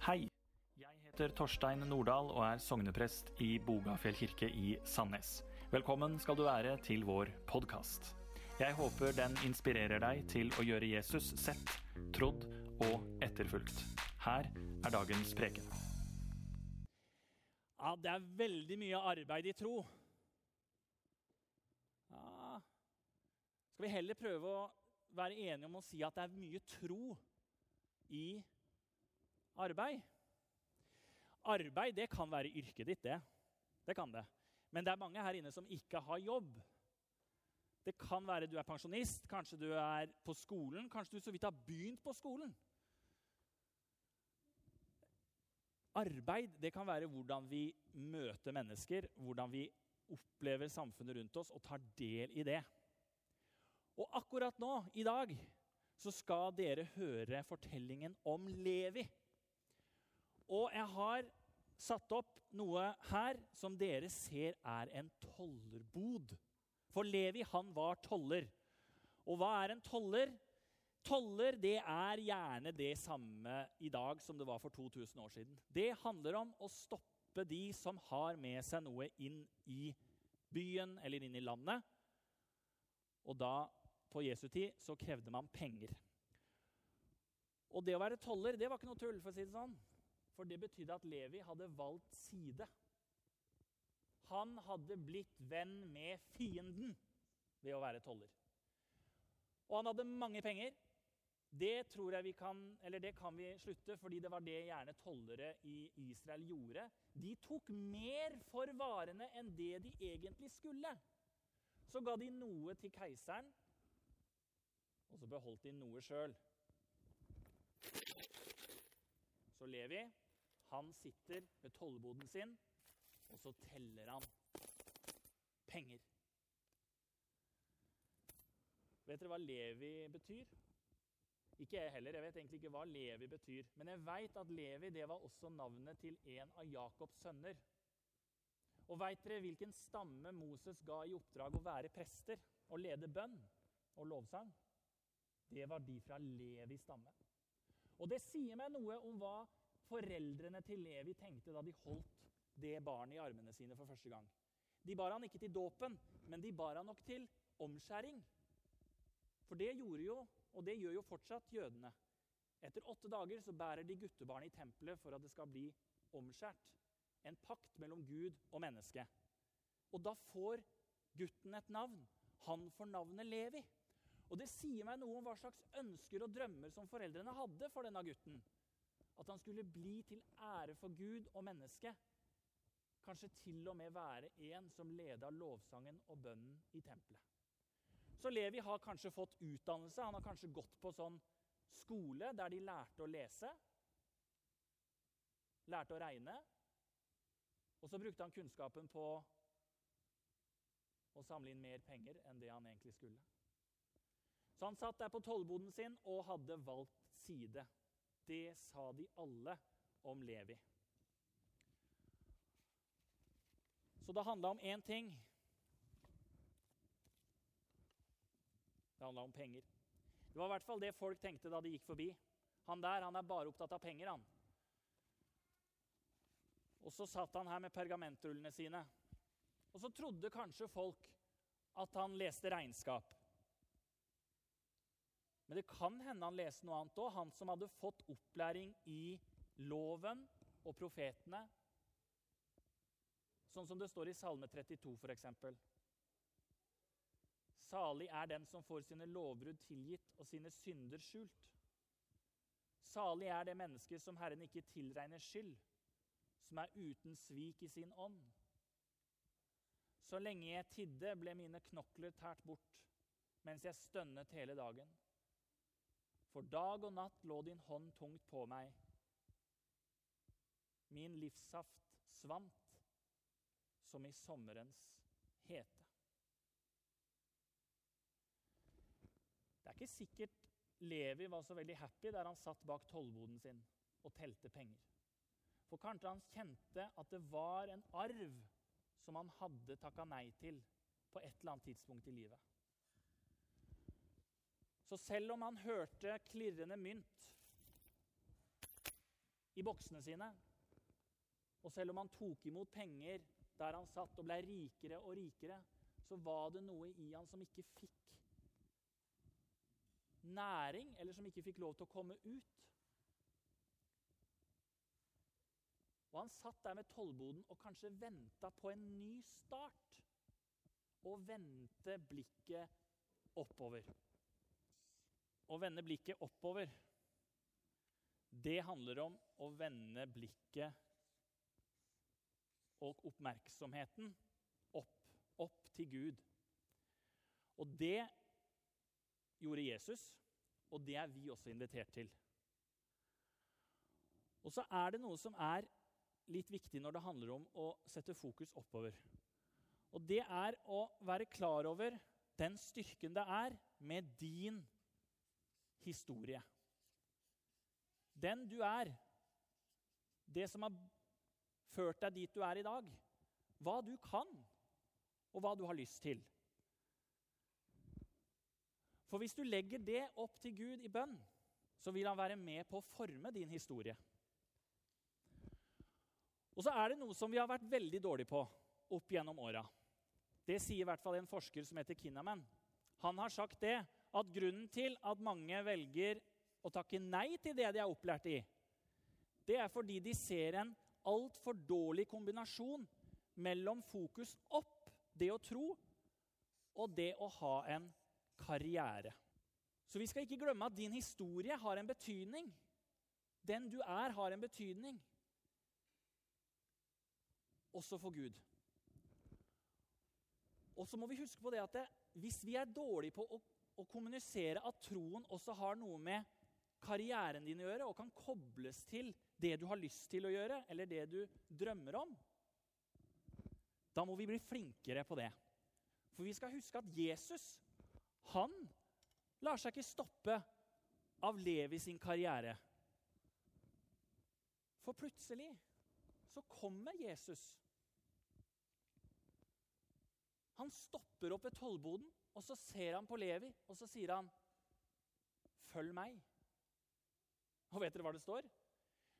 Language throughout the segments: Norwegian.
Hei! Jeg heter Torstein Nordahl og er sogneprest i Bogafjell kirke i Sandnes. Velkommen skal du være til vår podkast. Jeg håper den inspirerer deg til å gjøre Jesus sett, trodd og etterfulgt. Her er dagens preken. Ja, det er veldig mye arbeid i tro. Ja. Skal vi heller prøve å være enige om å si at det er mye tro i arbeid? Arbeid det kan være yrket ditt, det. Det kan det. Men det er mange her inne som ikke har jobb. Det kan være du er pensjonist, kanskje du er på skolen, kanskje du så vidt har begynt på skolen. Arbeid det kan være hvordan vi møter mennesker, hvordan vi opplever samfunnet rundt oss og tar del i det. Og akkurat nå, i dag, så skal dere høre fortellingen om Levi. Og jeg har satt opp noe her som dere ser er en tollerbod. For Levi, han var toller. Og hva er en toller? Toller det er gjerne det samme i dag som det var for 2000 år siden. Det handler om å stoppe de som har med seg noe inn i byen eller inn i landet. Og da, på Jesu tid, så krevde man penger. Og det å være toller det var ikke noe tull. for å si det sånn. For det betydde at Levi hadde valgt side. Han hadde blitt venn med fienden ved å være toller. Og han hadde mange penger. Det tror jeg vi kan, eller det kan vi slutte, fordi det var det gjerne tollere i Israel gjorde. De tok mer for varene enn det de egentlig skulle. Så ga de noe til keiseren, og så beholdt de noe sjøl. Så Levi han sitter ved tollboden sin, og så teller han penger. Vet dere hva Levi betyr? Ikke jeg heller. Jeg vet egentlig ikke hva Levi betyr. Men jeg veit at Levi det var også navnet til en av Jakobs sønner. Og veit dere hvilken stamme Moses ga i oppdrag å være prester og lede bønn og lovsang? Det var de fra Levis stamme. Og det sier meg noe om hva foreldrene til Levi tenkte da de holdt det barnet i armene sine for første gang. De bar han ikke til dåpen, men de bar han nok til omskjæring. For det gjorde jo, og det gjør jo fortsatt, jødene. Etter åtte dager så bærer de guttebarnet i tempelet for at det skal bli omskjært. En pakt mellom Gud og menneske. Og da får gutten et navn. Han får navnet Levi. Og det sier meg noe om hva slags ønsker og drømmer som foreldrene hadde for denne gutten. At han skulle bli til ære for Gud og mennesket. Kanskje til og med være en som leda lovsangen og bønnen i tempelet. Så Levi har kanskje fått utdannelse. Han har kanskje gått på sånn skole der de lærte å lese. Lærte å regne. Og så brukte han kunnskapen på å samle inn mer penger enn det han egentlig skulle. Så han satt der på tollboden sin og hadde valgt side. Det sa de alle om Levi. Så det handla om én ting. Det handla om penger. Det var i hvert fall det folk tenkte da de gikk forbi. Han der han er bare opptatt av penger, han. Og så satt han her med pergamentrullene sine. Og så trodde kanskje folk at han leste regnskap. Men det kan hende han leste noe annet òg, han som hadde fått opplæring i loven og profetene. Sånn som det står i Salme 32, f.eks. Salig er den som får sine lovbrudd tilgitt og sine synder skjult. Salig er det mennesket som Herren ikke tilregner skyld, som er uten svik i sin ånd. Så lenge jeg tidde, ble mine knokler tært bort, mens jeg stønnet hele dagen. For dag og natt lå din hånd tungt på meg. Min livssaft svant som i sommerens hete. Det er ikke sikkert Levi var så veldig happy der han satt bak tollboden sin og telte penger. For kanskje han kjente at det var en arv som han hadde takka nei til på et eller annet tidspunkt i livet. Så selv om han hørte klirrende mynt i boksene sine. Og selv om han tok imot penger der han satt og ble rikere og rikere, så var det noe i han som ikke fikk næring, eller som ikke fikk lov til å komme ut. Og han satt der med tollboden og kanskje venta på en ny start. Og vendte blikket oppover. Å vende blikket oppover, det handler om å vende blikket og oppmerksomheten opp, opp til Gud. Og det gjorde Jesus, og det er vi også invitert til. Og så er det noe som er litt viktig når det handler om å sette fokus oppover. Og det er å være klar over den styrken det er med din historie. Den du er, det som har ført deg dit du er i dag. Hva du kan, og hva du har lyst til. For hvis du legger det opp til Gud i bønn, så vil han være med på å forme din historie. Og så er det noe som vi har vært veldig dårlige på opp gjennom åra. Det sier i hvert fall en forsker som heter Kinnaman. Han har sagt det at grunnen til at mange velger å takke nei til det de er opplært i, det er fordi de ser en altfor dårlig kombinasjon mellom fokus opp, det å tro, og det å ha en karriere. Så vi skal ikke glemme at din historie har en betydning. Den du er, har en betydning. Også for Gud. Og så må vi huske på det at det, hvis vi er dårlige på å, å kommunisere at troen også har noe med karrieren din å gjøre, og kan kobles til det du har lyst til å gjøre, eller det du drømmer om, da må vi bli flinkere på det. For vi skal huske at Jesus, han lar seg ikke stoppe av Levi sin karriere. For plutselig så kommer Jesus. Han stopper opp ved tollboden, og så ser han på Levi, og så sier han, 'Følg meg'. Og vet dere hva det står?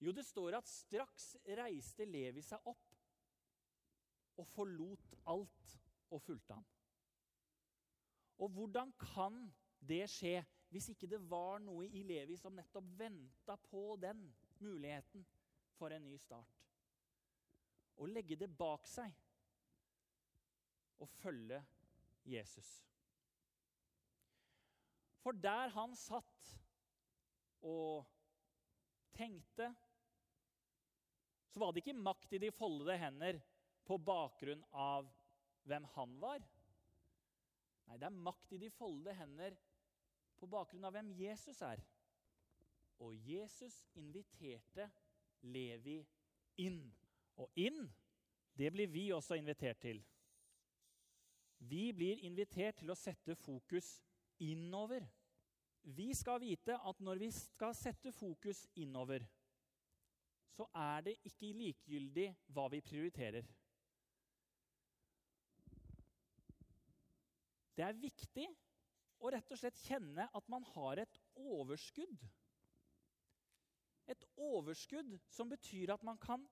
Jo, det står at straks reiste Levi seg opp og forlot alt og fulgte ham. Og hvordan kan det skje hvis ikke det var noe i Levi som nettopp venta på den muligheten for en ny start? Å legge det bak seg og følge Jesus. For der han satt og tenkte så var det ikke makt i de foldede hender på bakgrunn av hvem han var. Nei, det er makt i de foldede hender på bakgrunn av hvem Jesus er. Og Jesus inviterte Levi inn. Og inn, det blir vi også invitert til. Vi blir invitert til å sette fokus innover. Vi skal vite at når vi skal sette fokus innover, så er det ikke likegyldig hva vi prioriterer. Det er viktig å rett og slett kjenne at man har et overskudd. Et overskudd som betyr at man kan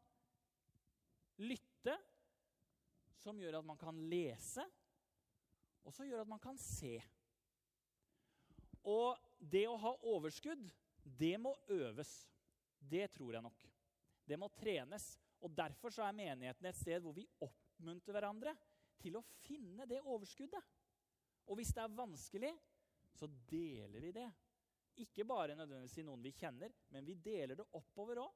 lytte, som gjør at man kan lese, og som gjør at man kan se. Og det å ha overskudd, det må øves. Det tror jeg nok. Det må trenes. Og Derfor så er menigheten et sted hvor vi oppmuntrer hverandre til å finne det overskuddet. Og hvis det er vanskelig, så deler vi det. Ikke bare nødvendigvis i noen vi kjenner, men vi deler det oppover òg.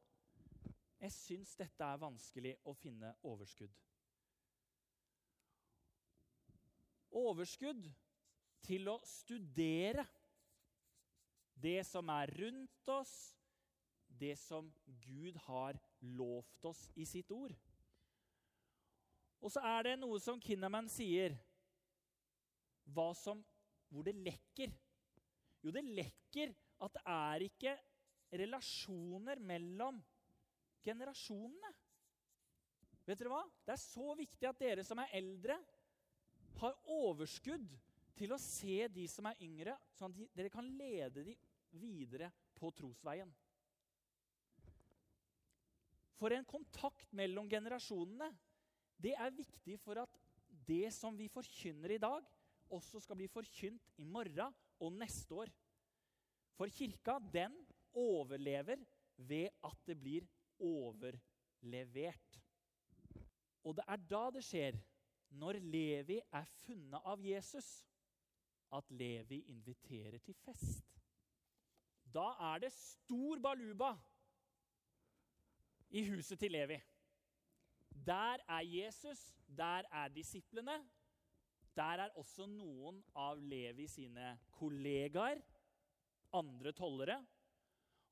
Jeg syns dette er vanskelig å finne overskudd. Overskudd til å studere det som er rundt oss, det som Gud har lovt oss i sitt ord. Og så er det noe som Kinnaman sier, som, hvor det lekker. Jo, det lekker at det er ikke relasjoner mellom generasjonene. Vet dere hva? Det er så viktig at dere som er eldre, har overskudd til å se de som er yngre, sånn at dere kan lede dem videre på trosveien. For en kontakt mellom generasjonene, det er viktig for at det som vi forkynner i dag, også skal bli forkynt i morgen og neste år. For kirka, den overlever ved at det blir overlevert. Og det er da det skjer, når Levi er funnet av Jesus, at Levi inviterer til fest. Da er det stor baluba i huset til Levi. Der er Jesus, der er disiplene. Der er også noen av Levi sine kollegaer, andre tollere.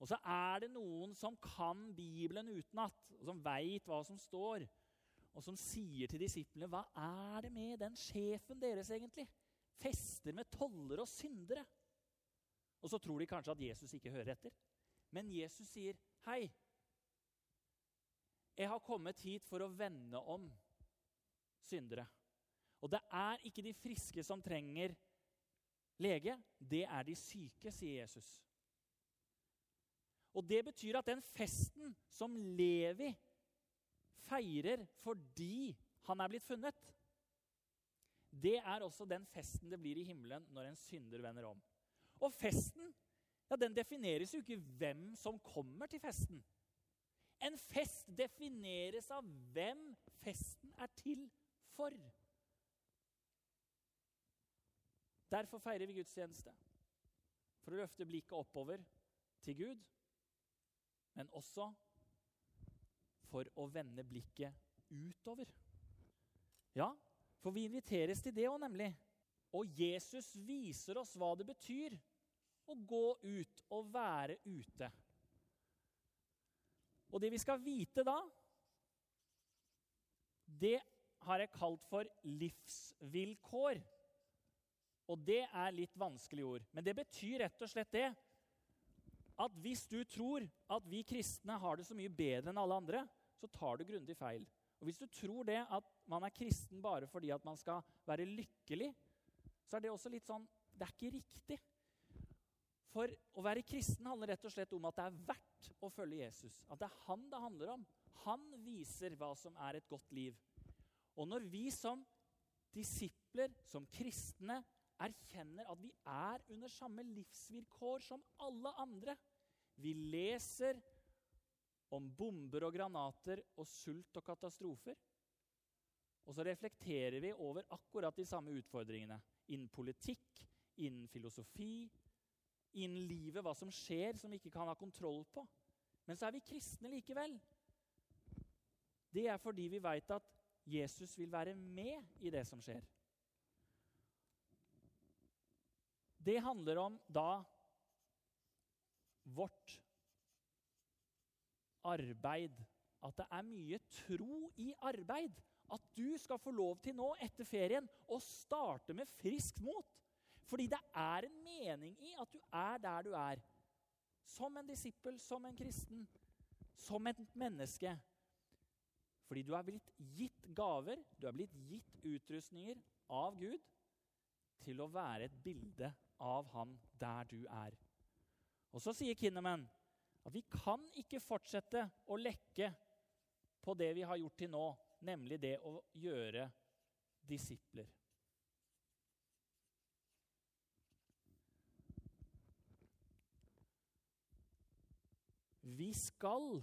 Og så er det noen som kan Bibelen utenat, og som veit hva som står, og som sier til disiplene hva er det med den sjefen deres egentlig? Fester med tollere og syndere. Og så tror de kanskje at Jesus ikke hører etter. Men Jesus sier, 'Hei, jeg har kommet hit for å vende om syndere.' Og det er ikke de friske som trenger lege, det er de syke, sier Jesus. Og Det betyr at den festen som Levi feirer fordi han er blitt funnet, det er også den festen det blir i himmelen når en synder vender om. Og festen ja, den defineres jo ikke hvem som kommer til festen. En fest defineres av hvem festen er til for. Derfor feirer vi gudstjeneste. For å løfte blikket oppover til Gud, men også for å vende blikket utover. Ja, for vi inviteres til det òg, nemlig. Og Jesus viser oss hva det betyr å gå ut og være ute. Og det vi skal vite da, det har jeg kalt for livsvilkår. Og det er litt vanskelige ord. Men det betyr rett og slett det at hvis du tror at vi kristne har det så mye bedre enn alle andre, så tar du grundig feil. Og Hvis du tror det at man er kristen bare fordi at man skal være lykkelig, så er det også litt sånn Det er ikke riktig. For å være kristen handler rett og slett om at det er verdt å følge Jesus. At det er han det handler om. Han viser hva som er et godt liv. Og når vi som disipler, som kristne, erkjenner at vi er under samme livsvilkår som alle andre Vi leser om bomber og granater og sult og katastrofer. Og så reflekterer vi over akkurat de samme utfordringene. Innen politikk, innen filosofi, innen livet, hva som skjer som vi ikke kan ha kontroll på. Men så er vi kristne likevel. Det er fordi vi veit at Jesus vil være med i det som skjer. Det handler om da vårt arbeid. At det er mye tro i arbeid. At du skal få lov til nå, etter ferien, å starte med friskt mot. Fordi det er en mening i at du er der du er. Som en disippel, som en kristen, som et menneske. Fordi du er blitt gitt gaver, du er blitt gitt utrustninger av Gud til å være et bilde av Han der du er. Og så sier Kinnaman at vi kan ikke fortsette å lekke på det vi har gjort til nå, nemlig det å gjøre disipler. Vi skal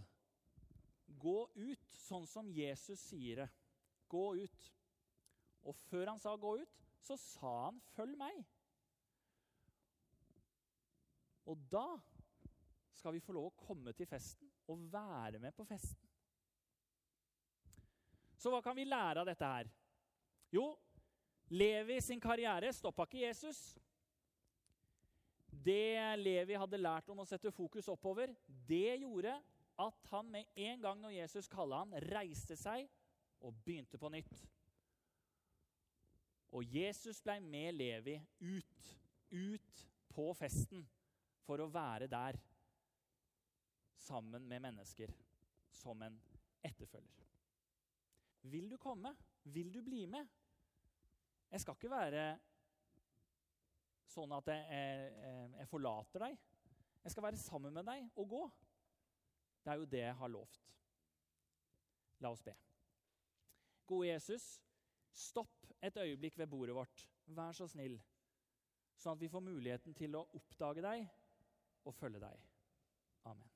gå ut sånn som Jesus sier det. Gå ut. Og før han sa 'gå ut', så sa han 'følg meg'. Og da skal vi få lov å komme til festen og være med på festen. Så hva kan vi lære av dette her? Jo, Levi sin karriere stoppa ikke Jesus. Det Levi hadde lært om å sette fokus oppover, det gjorde at han med en gang når Jesus kalla han, reiste seg og begynte på nytt. Og Jesus ble med Levi ut, ut på festen for å være der sammen med mennesker som en etterfølger. Vil du komme? Vil du bli med? Jeg skal ikke være sånn at jeg, jeg, jeg forlater deg. Jeg skal være sammen med deg og gå. Det er jo det jeg har lovt. La oss be. Gode Jesus, stopp et øyeblikk ved bordet vårt. Vær så snill, sånn at vi får muligheten til å oppdage deg og følge deg. Amen.